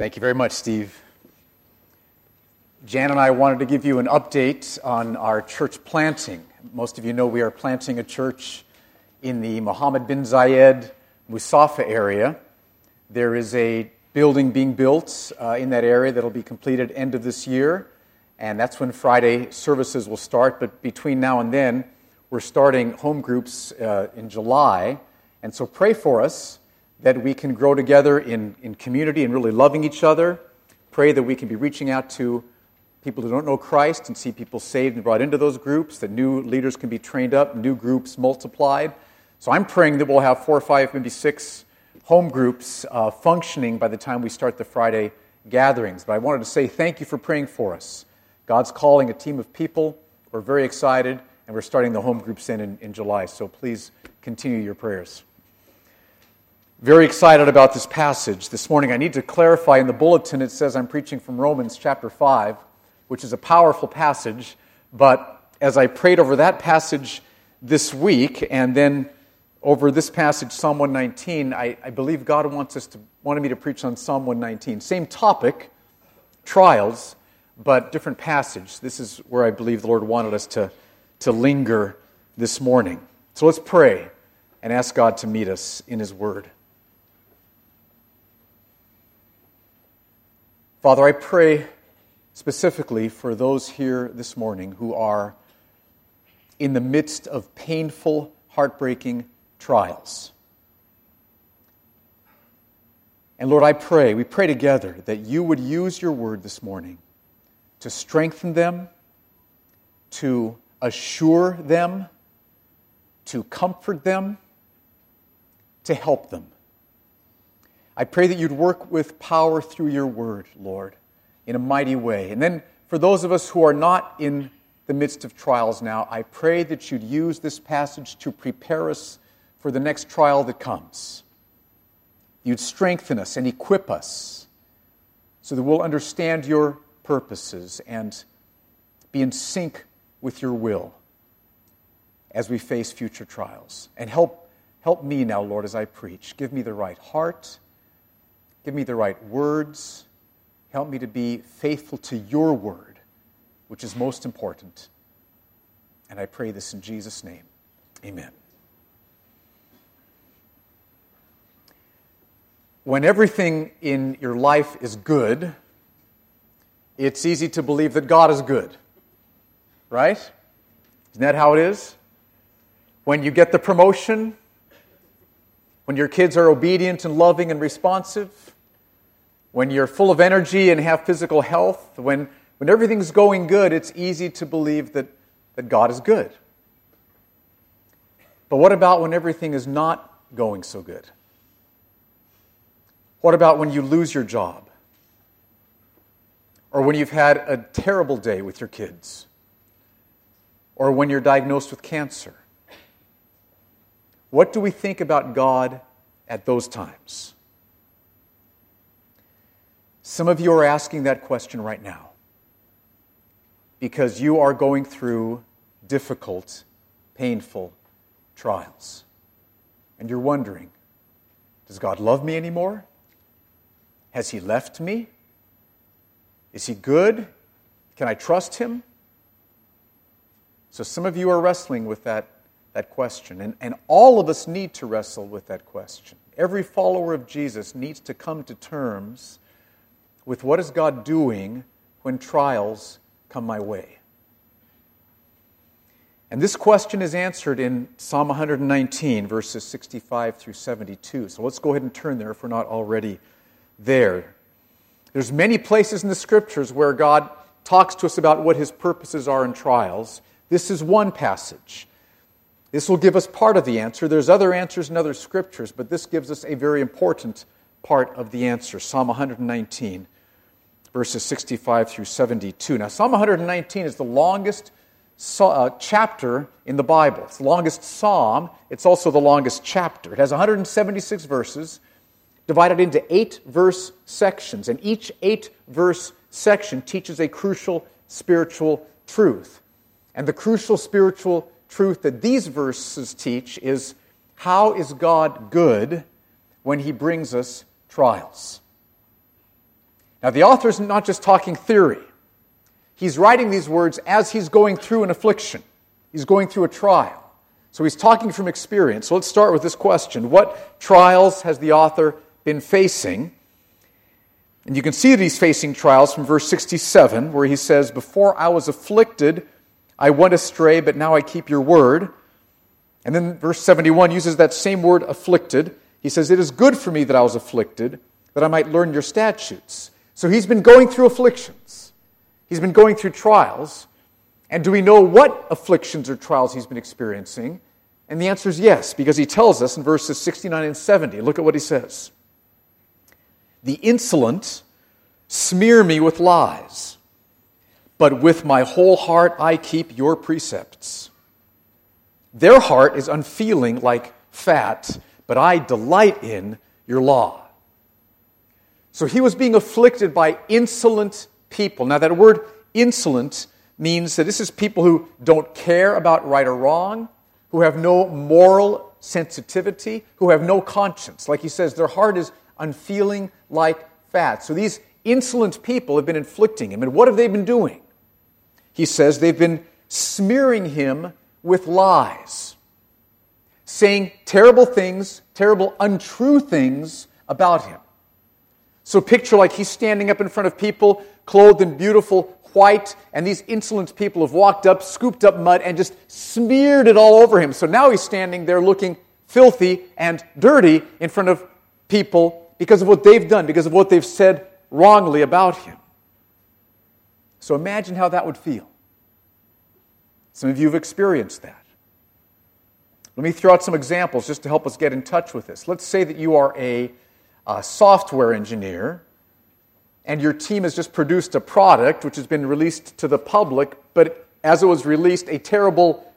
Thank you very much, Steve. Jan and I wanted to give you an update on our church planting. Most of you know we are planting a church in the Mohammed bin Zayed Musafa area. There is a building being built uh, in that area that will be completed end of this year, and that's when Friday services will start. But between now and then, we're starting home groups uh, in July, and so pray for us that we can grow together in, in community and really loving each other. Pray that we can be reaching out to people who don't know Christ and see people saved and brought into those groups, that new leaders can be trained up, new groups multiplied. So I'm praying that we'll have four or five, maybe six home groups uh, functioning by the time we start the Friday gatherings. But I wanted to say thank you for praying for us. God's calling a team of people. We're very excited, and we're starting the home groups in, in, in July. So please continue your prayers very excited about this passage this morning. I need to clarify in the bulletin it says I'm preaching from Romans chapter 5, which is a powerful passage. But as I prayed over that passage this week and then over this passage, Psalm 119, I, I believe God wants us to, wanted me to preach on Psalm 119. Same topic, trials, but different passage. This is where I believe the Lord wanted us to, to linger this morning. So let's pray and ask God to meet us in His Word. Father, I pray specifically for those here this morning who are in the midst of painful, heartbreaking trials. And Lord, I pray, we pray together that you would use your word this morning to strengthen them, to assure them, to comfort them, to help them. I pray that you'd work with power through your word, Lord, in a mighty way. And then for those of us who are not in the midst of trials now, I pray that you'd use this passage to prepare us for the next trial that comes. You'd strengthen us and equip us so that we'll understand your purposes and be in sync with your will as we face future trials. And help, help me now, Lord, as I preach. Give me the right heart Give me the right words. Help me to be faithful to your word, which is most important. And I pray this in Jesus' name. Amen. When everything in your life is good, it's easy to believe that God is good. Right? Isn't that how it is? When you get the promotion, when your kids are obedient and loving and responsive, when you're full of energy and have physical health, when, when everything's going good, it's easy to believe that, that God is good. But what about when everything is not going so good? What about when you lose your job? Or when you've had a terrible day with your kids? Or when you're diagnosed with cancer? What do we think about God at those times? Some of you are asking that question right now because you are going through difficult, painful trials. And you're wondering Does God love me anymore? Has He left me? Is He good? Can I trust Him? So some of you are wrestling with that that question. And, and all of us need to wrestle with that question. Every follower of Jesus needs to come to terms with what is God doing when trials come my way. And this question is answered in Psalm 119, verses 65 through 72. So let's go ahead and turn there if we're not already there. There's many places in the scriptures where God talks to us about what his purposes are in trials. This is one passage. This will give us part of the answer. There's other answers in other scriptures, but this gives us a very important part of the answer. Psalm 119, verses 65 through 72. Now, Psalm 119 is the longest uh, chapter in the Bible. It's the longest psalm. It's also the longest chapter. It has 176 verses divided into eight verse sections, and each eight verse section teaches a crucial spiritual truth. And the crucial spiritual truth that these verses teach is how is God good when He brings us trials? Now, the author is not just talking theory, he's writing these words as he's going through an affliction, he's going through a trial. So he's talking from experience. So let's start with this question What trials has the author been facing? And you can see that he's facing trials from verse 67, where he says, Before I was afflicted, I went astray, but now I keep your word. And then verse 71 uses that same word, afflicted. He says, It is good for me that I was afflicted, that I might learn your statutes. So he's been going through afflictions, he's been going through trials. And do we know what afflictions or trials he's been experiencing? And the answer is yes, because he tells us in verses 69 and 70. Look at what he says. The insolent smear me with lies, but with my whole heart I keep your precepts. Their heart is unfeeling like fat, but I delight in your law. So he was being afflicted by insolent people. Now, that word insolent means that this is people who don't care about right or wrong, who have no moral sensitivity, who have no conscience. Like he says, their heart is unfeeling like fat. So these insolent people have been inflicting him. And what have they been doing? He says they've been smearing him with lies, saying terrible things, terrible, untrue things about him. So picture like he's standing up in front of people clothed in beautiful white, and these insolent people have walked up, scooped up mud, and just smeared it all over him. So now he's standing there looking filthy and dirty in front of people because of what they've done, because of what they've said wrongly about him. So imagine how that would feel. Some of you have experienced that. Let me throw out some examples just to help us get in touch with this. Let's say that you are a, a software engineer and your team has just produced a product which has been released to the public, but as it was released, a terrible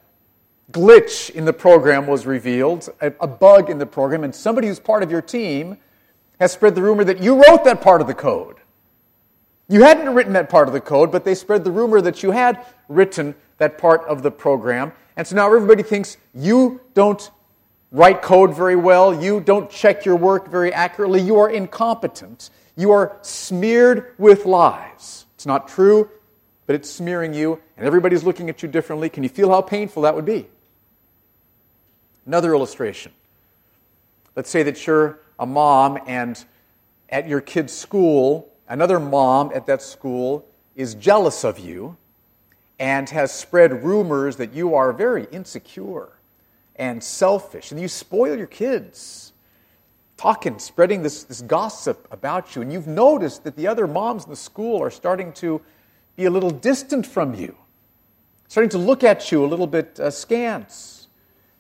glitch in the program was revealed, a, a, bug in the program, and somebody who's part of your team has spread the rumor that you wrote that part of the code. You hadn't written that part of the code, but they spread the rumor that you had written that part of the program. And so now everybody thinks you don't write code very well, you don't check your work very accurately, you are incompetent. You are smeared with lies. It's not true, but it's smearing you, and everybody's looking at you differently. Can you feel how painful that would be? Another illustration. Let's say that you're a mom, and at your kid's school, another mom at that school is jealous of you and has spread rumors that you are very insecure and selfish, and you spoil your kids talking, spreading this, this gossip about you, and you've noticed that the other moms in the school are starting to be a little distant from you, starting to look at you a little bit uh, scant.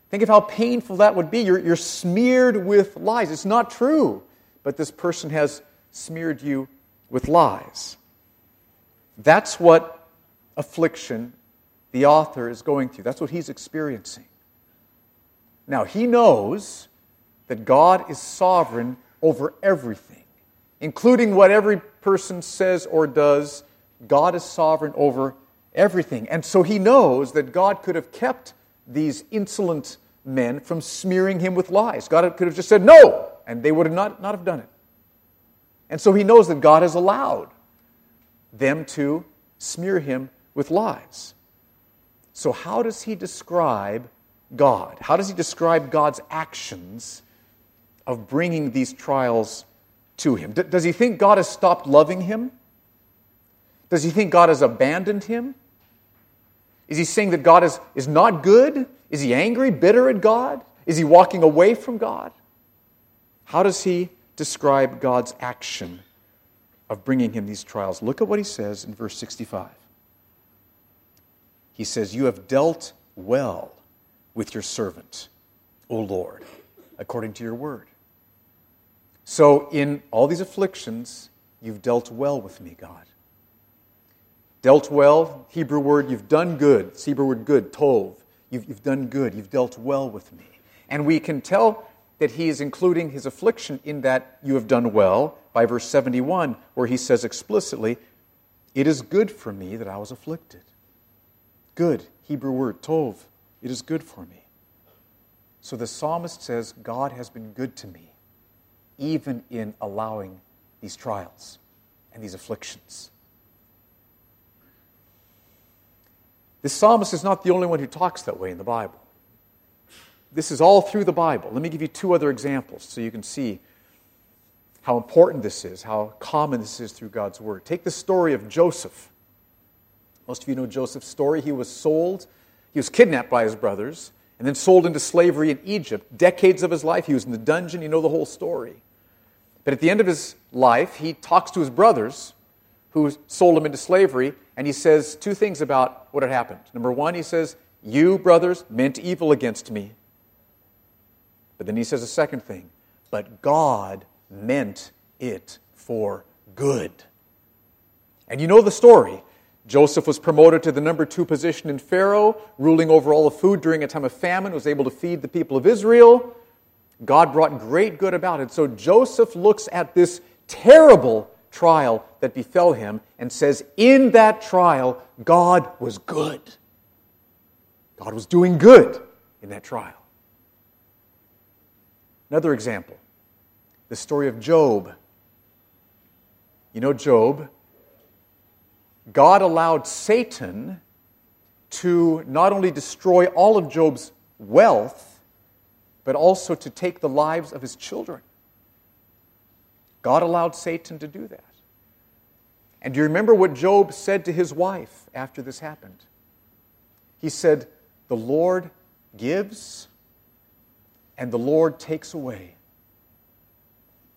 Think of how painful that would be. You're, you're smeared with lies. It's not true, but this person has smeared you with lies. That's what affliction the author is going through. That's what he's experiencing. Now, he knows that God is sovereign over everything, including what every person says or does. God is sovereign over everything. And so he knows that God could have kept these insolent men from smearing him with lies. God could have just said no, and they would have not, not have done it. And so he knows that God has allowed them to smear him with lies. So, how does he describe God? How does he describe God's actions of bringing these trials to him? D- does he think God has stopped loving him? Does he think God has abandoned him? Is he saying that God is, is not good? Is he angry, bitter at God? Is he walking away from God? How does he describe God's action of bringing him these trials? Look at what he says in verse 65. He says, You have dealt well with your servant, O Lord, according to your word. So, in all these afflictions, you've dealt well with me, God. Dealt well, Hebrew word, you've done good. It's Hebrew word good, tov. You've, you've done good. You've dealt well with me. And we can tell that he is including his affliction in that you have done well by verse 71, where he says explicitly, It is good for me that I was afflicted. Good, Hebrew word, tov. It is good for me. So the psalmist says, God has been good to me even in allowing these trials. and these afflictions. This psalmist is not the only one who talks that way in the Bible. This is all through the Bible. Let me give you two other examples so you can see how important this is, how common this is through God's Word. Take the story of Joseph. Most of you know Joseph's story. He was sold, he was kidnapped by his brothers, and then sold into slavery in Egypt. Decades of his life, he was in the dungeon. You know the whole story. But at the end of his life, he talks to his brothers who sold him into slavery, and he says two things about what had happened. Number one, he says, You, brothers, meant evil against me. But then he says a second thing, but God meant it for good. And you know the story. Joseph was promoted to the number two position in Pharaoh, ruling over all the food during a time of famine, was able to feed the people of Israel. God brought great good about it. So Joseph looks at this terrible trial that befell him and says, In that trial, God was good. God was doing good in that trial. Another example the story of Job. You know, Job, God allowed Satan to not only destroy all of Job's wealth, but also to take the lives of his children. God allowed Satan to do that. And do you remember what Job said to his wife after this happened? He said, The Lord gives and the Lord takes away.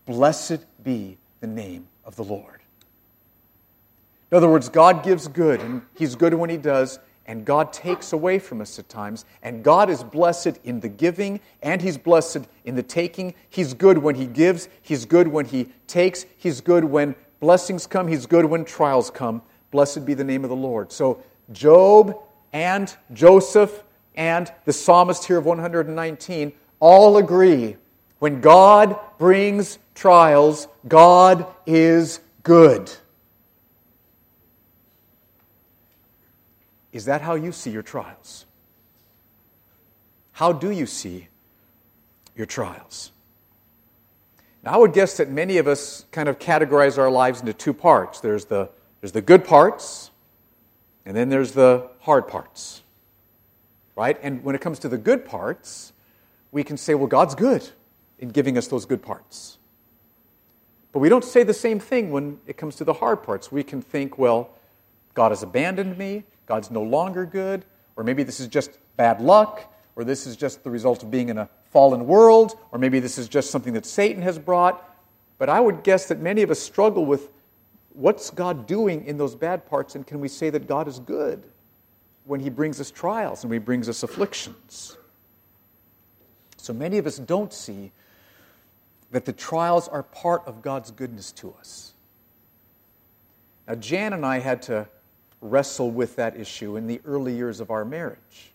Blessed be the name of the Lord. In other words, God gives good, and He's good when He does, and God takes away from us at times. And God is blessed in the giving, and He's blessed in the taking. He's good when He gives, He's good when He takes, He's good when blessings come, He's good when trials come. Blessed be the name of the Lord. So, Job and Joseph and the psalmist here of 119 all agree when God brings trials, God is good. Is that how you see your trials? How do you see your trials? Now, I would guess that many of us kind of categorize our lives into two parts there's the, there's the good parts, and then there's the hard parts. Right? And when it comes to the good parts, we can say, well, God's good in giving us those good parts. But we don't say the same thing when it comes to the hard parts. We can think, well, God has abandoned me, God's no longer good, or maybe this is just bad luck, or this is just the result of being in a fallen world, or maybe this is just something that Satan has brought. But I would guess that many of us struggle with what's God doing in those bad parts, and can we say that God is good when He brings us trials and He brings us afflictions? So many of us don't see that the trials are part of God's goodness to us. Now, Jan and I had to wrestle with that issue in the early years of our marriage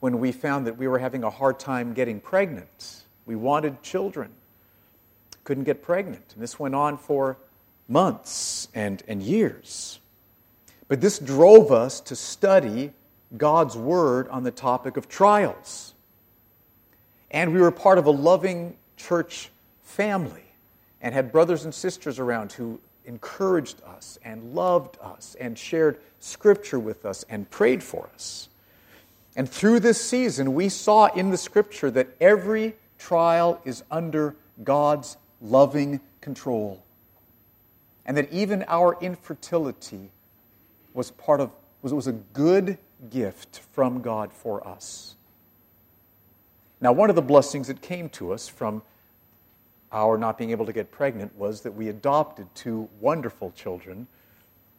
when we found that we were having a hard time getting pregnant. We wanted children, couldn't get pregnant. And this went on for months and, and years. But this drove us to study God's Word on the topic of trials. And we were part of a loving church family and had brothers and sisters around who encouraged us and loved us and shared scripture with us and prayed for us. And through this season, we saw in the scripture that every trial is under God's loving control. And that even our infertility was part of was, was a good gift from God for us. Now, one of the blessings that came to us from our not being able to get pregnant was that we adopted two wonderful children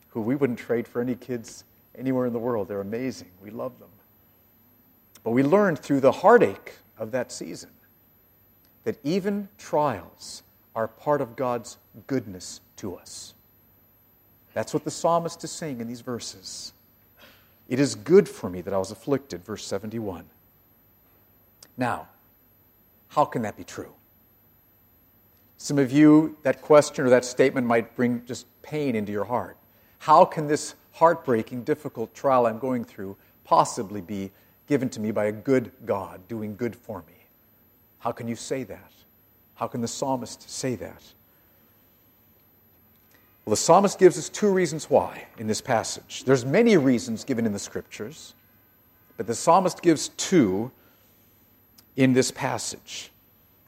who we wouldn't trade for any kids anywhere in the world. They're amazing. We love them. But we learned through the heartache of that season that even trials are part of God's goodness to us. That's what the psalmist is saying in these verses. It is good for me that I was afflicted, verse 71. Now, how can that be true? Some of you, that question or that statement might bring just pain into your heart. How can this heartbreaking, difficult trial I'm going through possibly be given to me by a good God doing good for me? How can you say that? How can the psalmist say that? Well, the psalmist gives us two reasons why in this passage. There's many reasons given in the scriptures, but the psalmist gives two in this passage.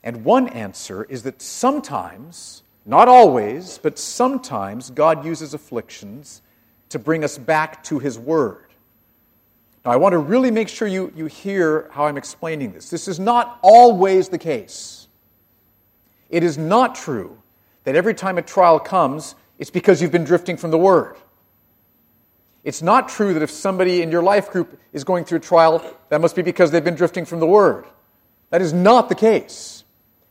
And one answer is that sometimes, not always, but sometimes God uses afflictions to bring us back to his word. Now, I want to really make sure you, you hear how I'm explaining this. This is not always the case. It is not true that every time a trial comes, it's because you've been drifting from the Word. It's not true that if somebody in your life group is going through a trial, that must be because they've been drifting from the Word. That is not the case.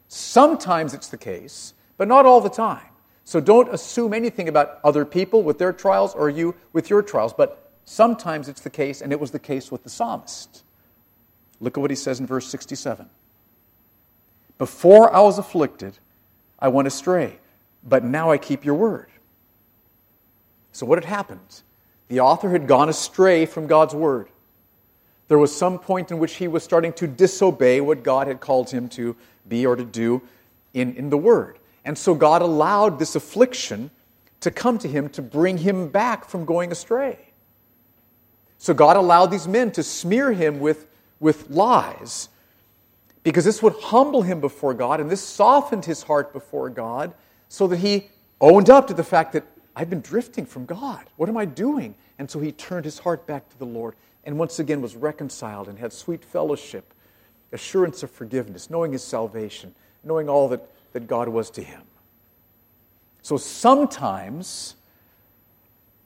Sometimes it's the case, but not all the time. So don't assume anything about other people with their trials or you with your trials, but sometimes it's the case, and it was the case with the psalmist. Look at what he says in verse 67. Before I was afflicted, I went astray, but now I keep your word. So, what had happened? The author had gone astray from God's word. There was some point in which he was starting to disobey what God had called him to be or to do in, in the word. And so God allowed this affliction to come to him to bring him back from going astray. So God allowed these men to smear him with, with lies because this would humble him before God and this softened his heart before God so that he owned up to the fact that I've been drifting from God. What am I doing? And so he turned his heart back to the Lord and once again was reconciled and had sweet fellowship, assurance of forgiveness, knowing his salvation, knowing all that, that God was to him. So sometimes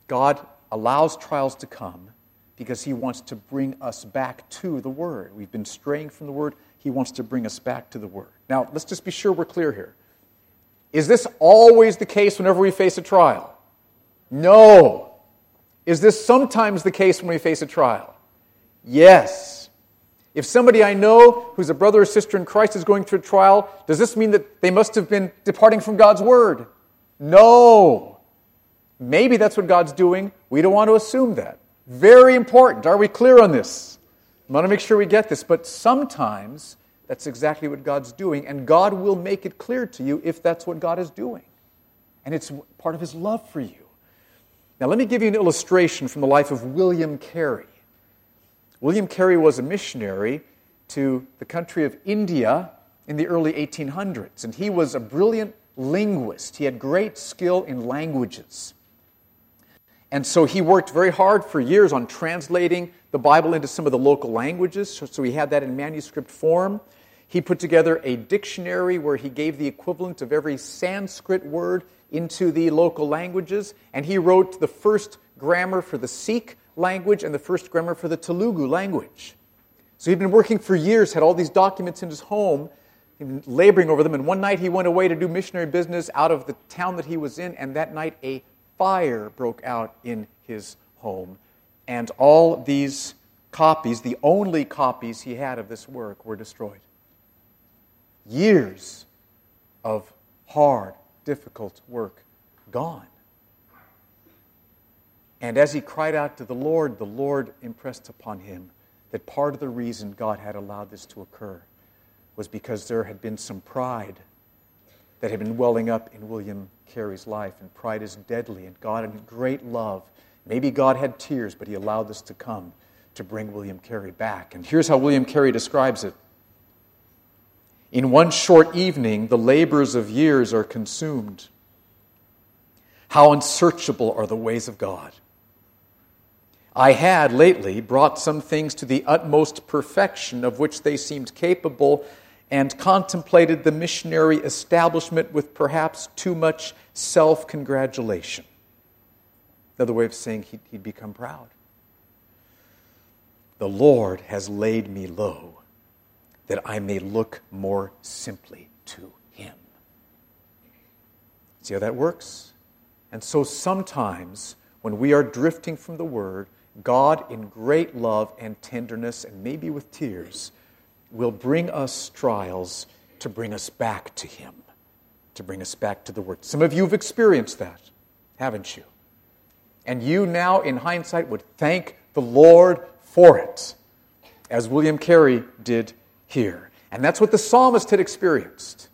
God allows trials to come because he wants to bring us back to the Word. We've been straying from the Word, he wants to bring us back to the Word. Now, let's just be sure we're clear here. Is this always the case whenever we face a trial? No. Is this sometimes the case when we face a trial? Yes. If somebody I know who's a brother or sister in Christ is going through a trial, does this mean that they must have been departing from God's Word? No. Maybe that's what God's doing. We don't want to assume that. Very important. Are we clear on this? I want to make sure we get this. But sometimes that's exactly what God's doing, and God will make it clear to you if that's what God is doing. And it's part of His love for you. Now, let me give you an illustration from the life of William Carey. William Carey was a missionary to the country of India in the early 1800s, and he was a brilliant linguist. He had great skill in languages. And so he worked very hard for years on translating the Bible into some of the local languages, so he had that in manuscript form. He put together a dictionary where he gave the equivalent of every Sanskrit word into the local languages, and he wrote the first grammar for the Sikh language and the first grammar for the Telugu language. So he'd been working for years, had all these documents in his home, laboring over them, and one night he went away to do missionary business out of the town that he was in, and that night a fire broke out in his home. And all these copies, the only copies he had of this work, were destroyed. Years of hard, difficult work gone. And as he cried out to the Lord, the Lord impressed upon him that part of the reason God had allowed this to occur was because there had been some pride that had been welling up in William Carey's life. And pride is deadly, and God, in great love, maybe God had tears, but He allowed this to come to bring William Carey back. And here's how William Carey describes it In one short evening, the labors of years are consumed. How unsearchable are the ways of God! I had lately brought some things to the utmost perfection of which they seemed capable and contemplated the missionary establishment with perhaps too much self congratulation. Another way of saying he'd, he'd, become proud. The Lord has laid me low that I may look more simply to Him. See how that works? And so sometimes when we are drifting from the Word, God, in great love and tenderness, and maybe with tears, will bring us trials to bring us back to Him, to bring us back to the Word. Some of you have experienced that, haven't you? And you now, in hindsight, would thank the Lord for it, as William Carey did here. And that's what the psalmist had experienced.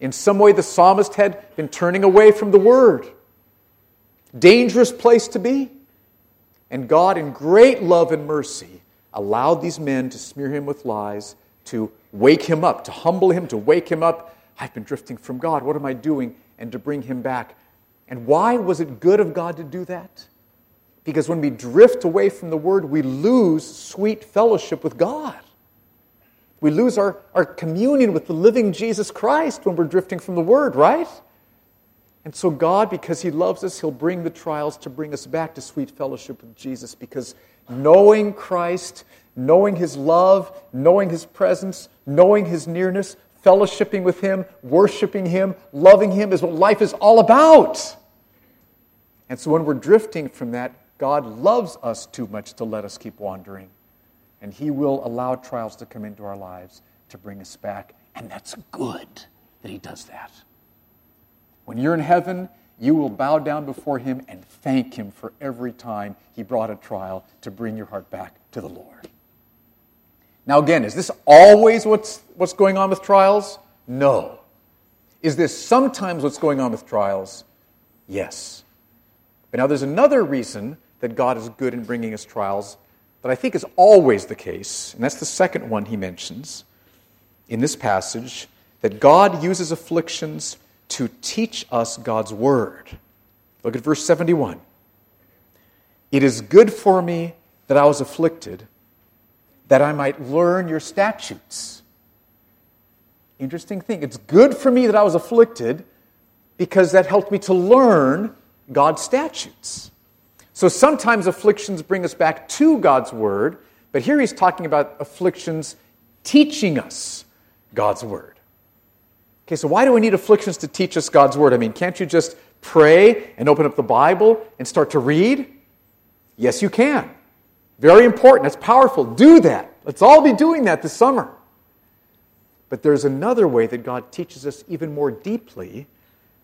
In some way, the psalmist had been turning away from the Word. dangerous place to be. And God, in great love and mercy, allowed these men to smear him with lies, to wake him up, to humble him, to wake him up. I've been drifting from God. What am I doing? And to bring him back. And why was it good of God to do that? Because when we drift away from the Word, we lose sweet fellowship with God. We lose our, our communion with the living Jesus Christ when we're drifting from the Word, right? And so, God, because He loves us, He'll bring the trials to bring us back to sweet fellowship with Jesus because knowing Christ, knowing His love, knowing His presence, knowing His nearness, fellowshipping with Him, worshiping Him, loving Him is what life is all about. And so, when we're drifting from that, God loves us too much to let us keep wandering. And He will allow trials to come into our lives to bring us back. And that's good that He does that. When you're in heaven, you will bow down before Him and thank Him for every time He brought a trial to bring your heart back to the Lord. Now, again, is this always what's, what's going on with trials? No. Is this sometimes what's going on with trials? Yes. But now there's another reason that God is good in bringing us trials that I think is always the case, and that's the second one he mentions in this passage that God uses afflictions to teach us God's word. Look at verse 71. It is good for me that I was afflicted, that I might learn your statutes. Interesting thing. It's good for me that I was afflicted because that helped me to learn God's statutes. So sometimes afflictions bring us back to God's word, but here he's talking about afflictions teaching us God's word. Okay, so why do we need afflictions to teach us God's word? I mean, can't you just pray and open up the Bible and start to read? Yes, you can. Very important. That's powerful. Do that. Let's all be doing that this summer. But there's another way that God teaches us even more deeply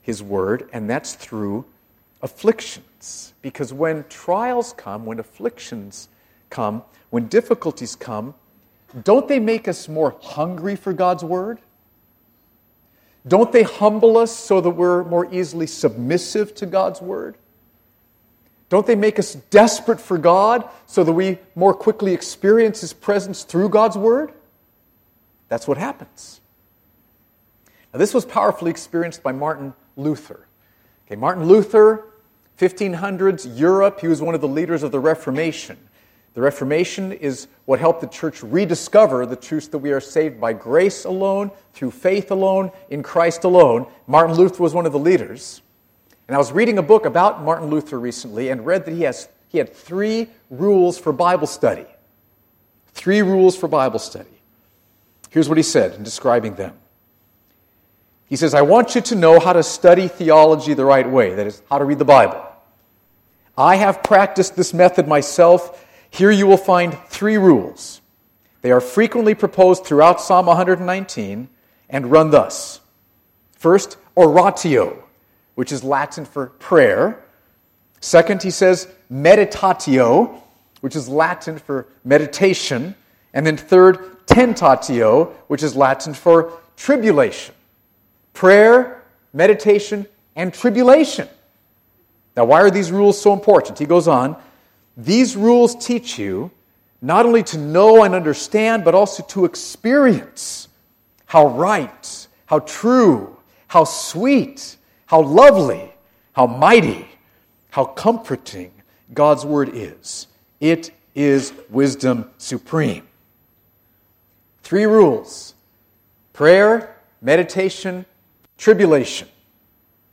His Word, and that's through afflictions. Because when trials come, when afflictions come, when difficulties come, don't they make us more hungry for God's word? Don't they humble us so that we're more easily submissive to God's word? Don't they make us desperate for God so that we more quickly experience His presence through God's word? That's what happens. Now, this was powerfully experienced by Martin Luther. Okay, Martin Luther 1500s, Europe, he was one of the leaders of the Reformation. The Reformation is what helped the church rediscover the truth that we are saved by grace alone, through faith alone, in Christ alone. Martin Luther was one of the leaders. And I was reading a book about Martin Luther recently and read that he, has, he had three rules for Bible study. Three rules for Bible study. Here's what he said in describing them. He says, I want you to know how to study theology the right way, that is, how to read the Bible. I have practiced this method myself. Here you will find three rules. They are frequently proposed throughout Psalm 119 and run thus. First, oratio, which is Latin for prayer. Second, he says meditatio, which is Latin for meditation. And then third, tentatio, which is Latin for tribulation prayer, meditation, and tribulation. Now, why are these rules so important? He goes on, these rules teach you not only to know and understand, but also to experience how right, how true, how sweet, how lovely, how mighty, how comforting God's Word is. It is wisdom supreme. Three rules prayer, meditation, Tribulation.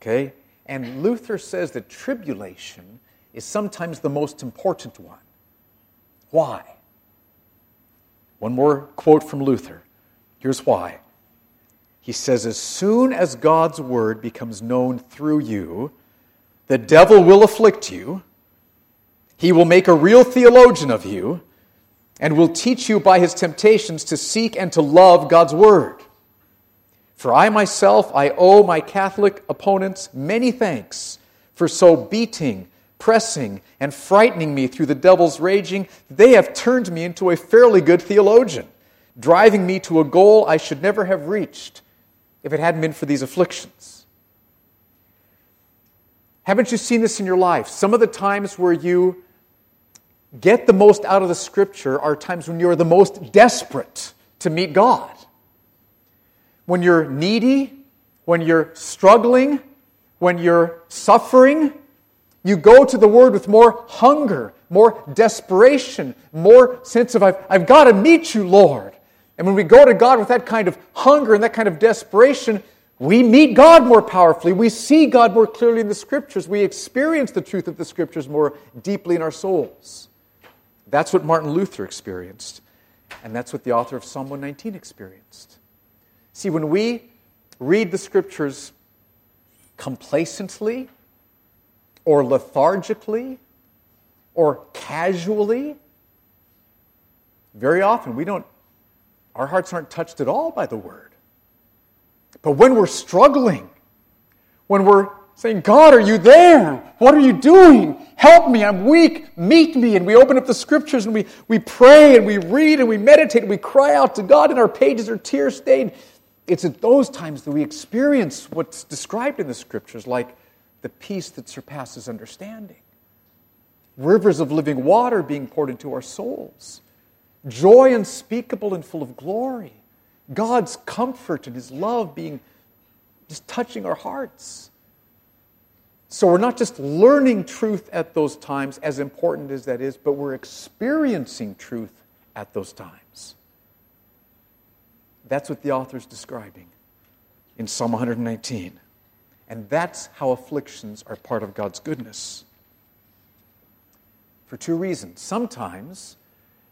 Okay? And Luther says that tribulation is sometimes the most important one. Why? One more quote from Luther. Here's why. He says, As soon as God's word becomes known through you, the devil will afflict you. He will make a real theologian of you and will teach you by his temptations to seek and to love God's word. For I myself, I owe my Catholic opponents many thanks for so beating, pressing, and frightening me through the devil's raging. They have turned me into a fairly good theologian, driving me to a goal I should never have reached if it hadn't been for these afflictions. Haven't you seen this in your life? Some of the times where you get the most out of the scripture are times when you're the most desperate to meet God. When you're needy, when you're struggling, when you're suffering, you go to the Word with more hunger, more desperation, more sense of, I've, I've got to meet you, Lord. And when we go to God with that kind of hunger and that kind of desperation, we meet God more powerfully. We see God more clearly in the Scriptures. We experience the truth of the Scriptures more deeply in our souls. That's what Martin Luther experienced. And that's what the author of Psalm 119 experienced. See, when we read the Scriptures complacently, or lethargically, or casually, very often we don't, our hearts aren't touched at all by the Word. But when we're struggling, when we're saying, God, are you there? What are you doing? Help me, I'm weak, meet me. And we open up the scriptures and we, we pray and we read and we meditate and we cry out to God and our pages are tear stained. It's at those times that we experience what's described in the scriptures, like the peace that surpasses understanding, rivers of living water being poured into our souls, joy unspeakable and full of glory, God's comfort and His love being just touching our hearts. So we're not just learning truth at those times, as important as that is, but we're experiencing truth at those times. That's what the author is describing in Psalm 119. And that's how afflictions are part of God's goodness. For two reasons. Sometimes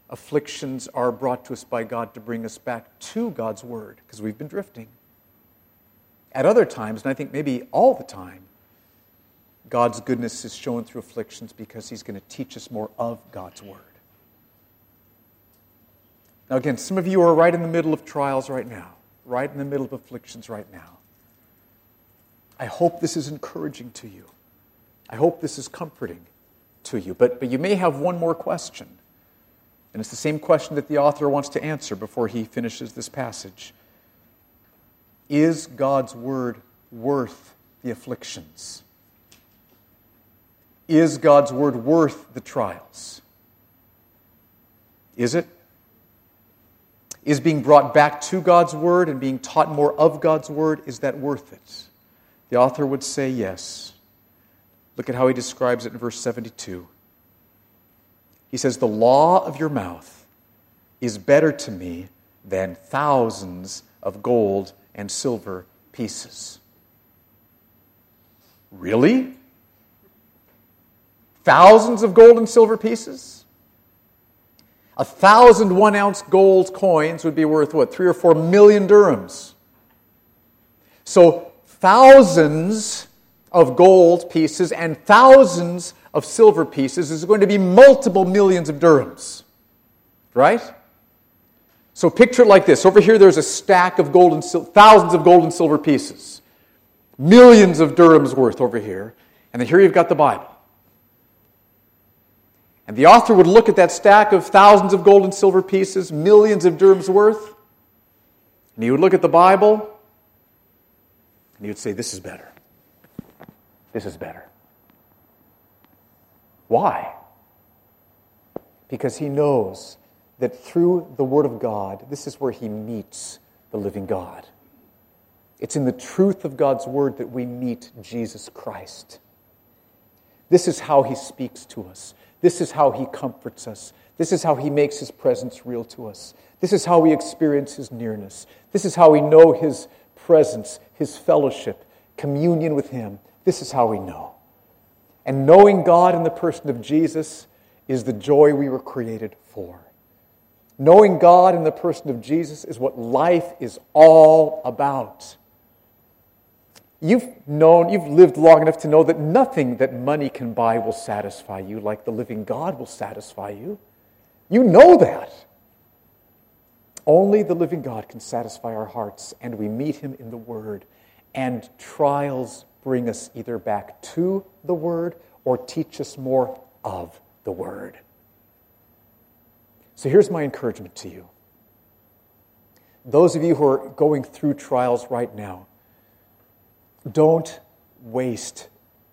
afflictions are brought to us by God to bring us back to God's Word, because we've been drifting. At other times, and I think maybe all the time, God's goodness is shown through afflictions because He's going to teach us more of God's Word. Now, again, some of you are right in the middle of trials right now, right in the middle of afflictions right now. I hope this is encouraging to you. I hope this is comforting to you. But, but you may have one more question. And it's the same question that the author wants to answer before he finishes this passage Is God's word worth the afflictions? Is God's word worth the trials? Is it? Is being brought back to God's word and being taught more of God's word, is that worth it? The author would say yes. Look at how he describes it in verse 72. He says, The law of your mouth is better to me than thousands of gold and silver pieces. Really? Thousands of gold and silver pieces? A thousand one ounce gold coins would be worth what? Three or four million dirhams. So thousands of gold pieces and thousands of silver pieces is going to be multiple millions of dirhams. Right? So picture it like this. Over here, there's a stack of gold and sil- thousands of gold and silver pieces, millions of dirhams worth over here. And then here you've got the Bible. And the author would look at that stack of thousands of gold and silver pieces, millions of dirhams worth, and he would look at the Bible, and he would say, This is better. This is better. Why? Because he knows that through the Word of God, this is where he meets the living God. It's in the truth of God's Word that we meet Jesus Christ. This is how he speaks to us. This is how he comforts us. This is how he makes his presence real to us. This is how we experience his nearness. This is how we know his presence, his fellowship, communion with him. This is how we know. And knowing God in the person of Jesus is the joy we were created for. Knowing God in the person of Jesus is what life is all about. You've known, you've lived long enough to know that nothing that money can buy will satisfy you like the living God will satisfy you. You know that. Only the living God can satisfy our hearts, and we meet him in the Word. And trials bring us either back to the Word or teach us more of the Word. So here's my encouragement to you. Those of you who are going through trials right now, don't waste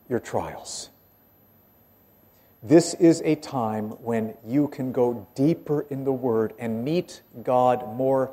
your trials. This is a time when you can go deeper in the Word and meet God more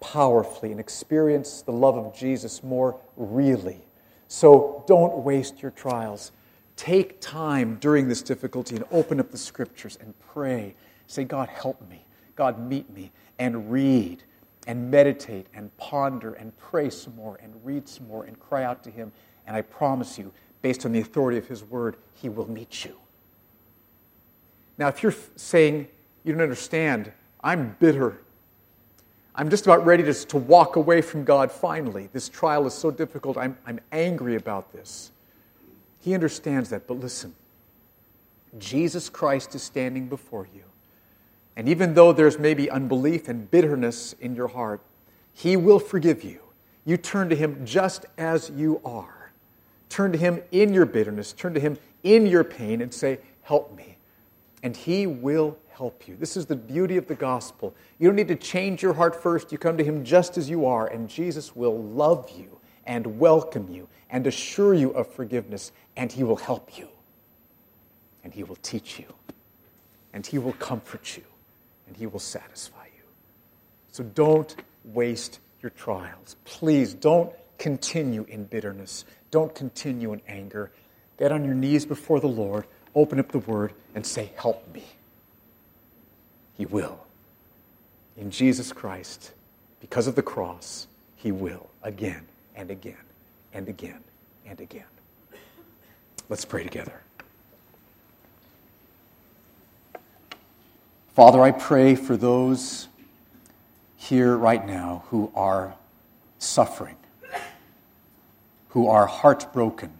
powerfully and experience the love of Jesus more really. So don't waste your trials. Take time during this difficulty and open up the scriptures and pray. Say, God, help me. God, meet me. And read and meditate and ponder and pray some more and read some more and cry out to Him. And I promise you, based on the authority of His word, He will meet you. Now, if you're saying you don't understand, I'm bitter. I'm just about ready to, to walk away from God finally. This trial is so difficult. I'm, I'm angry about this. He understands that. But listen, Jesus Christ is standing before you. And even though there's maybe unbelief and bitterness in your heart, He will forgive you. You turn to Him just as you are. Turn to Him in your bitterness, turn to Him in your pain, and say, Help me. And He will help you. This is the beauty of the gospel. You don't need to change your heart first. You come to Him just as you are, and Jesus will love you and welcome you and assure you of forgiveness, and He will help you. And He will teach you. And He will comfort you and He will satisfy you. So don't waste your trials. Please don't continue in bitterness. Don't continue in anger. Get on your knees before the Lord, open up the Word, and say, Help me. He will. In Jesus Christ, because of the cross, He will again and again and again and again. Let's pray together. Father, I pray for those here right now who are suffering, who are heartbroken,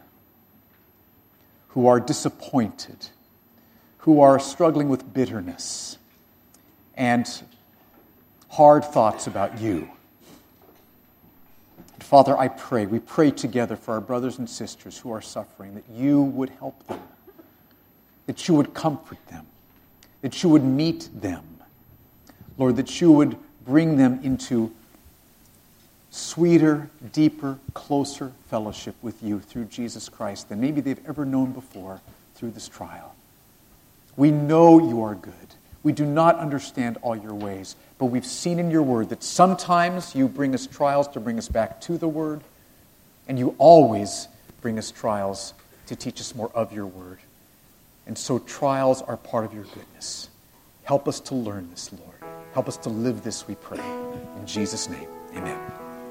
who are disappointed, who are struggling with bitterness and hard thoughts about you. Father, I pray, we pray together for our brothers and sisters who are suffering, that you would help them, that you would comfort them that you would meet them. Lord, that you would bring them into sweeter, deeper, closer fellowship with you through Jesus Christ than maybe they've ever known before through this trial. We know you are good. We do not understand all your ways, but we've seen in your word that sometimes you bring us trials to bring us back to the word, and you always bring us trials to teach us more of your word. And so trials are part of your goodness. Help us to learn this, Lord. Help us to live this, we pray. In Jesus' name, amen.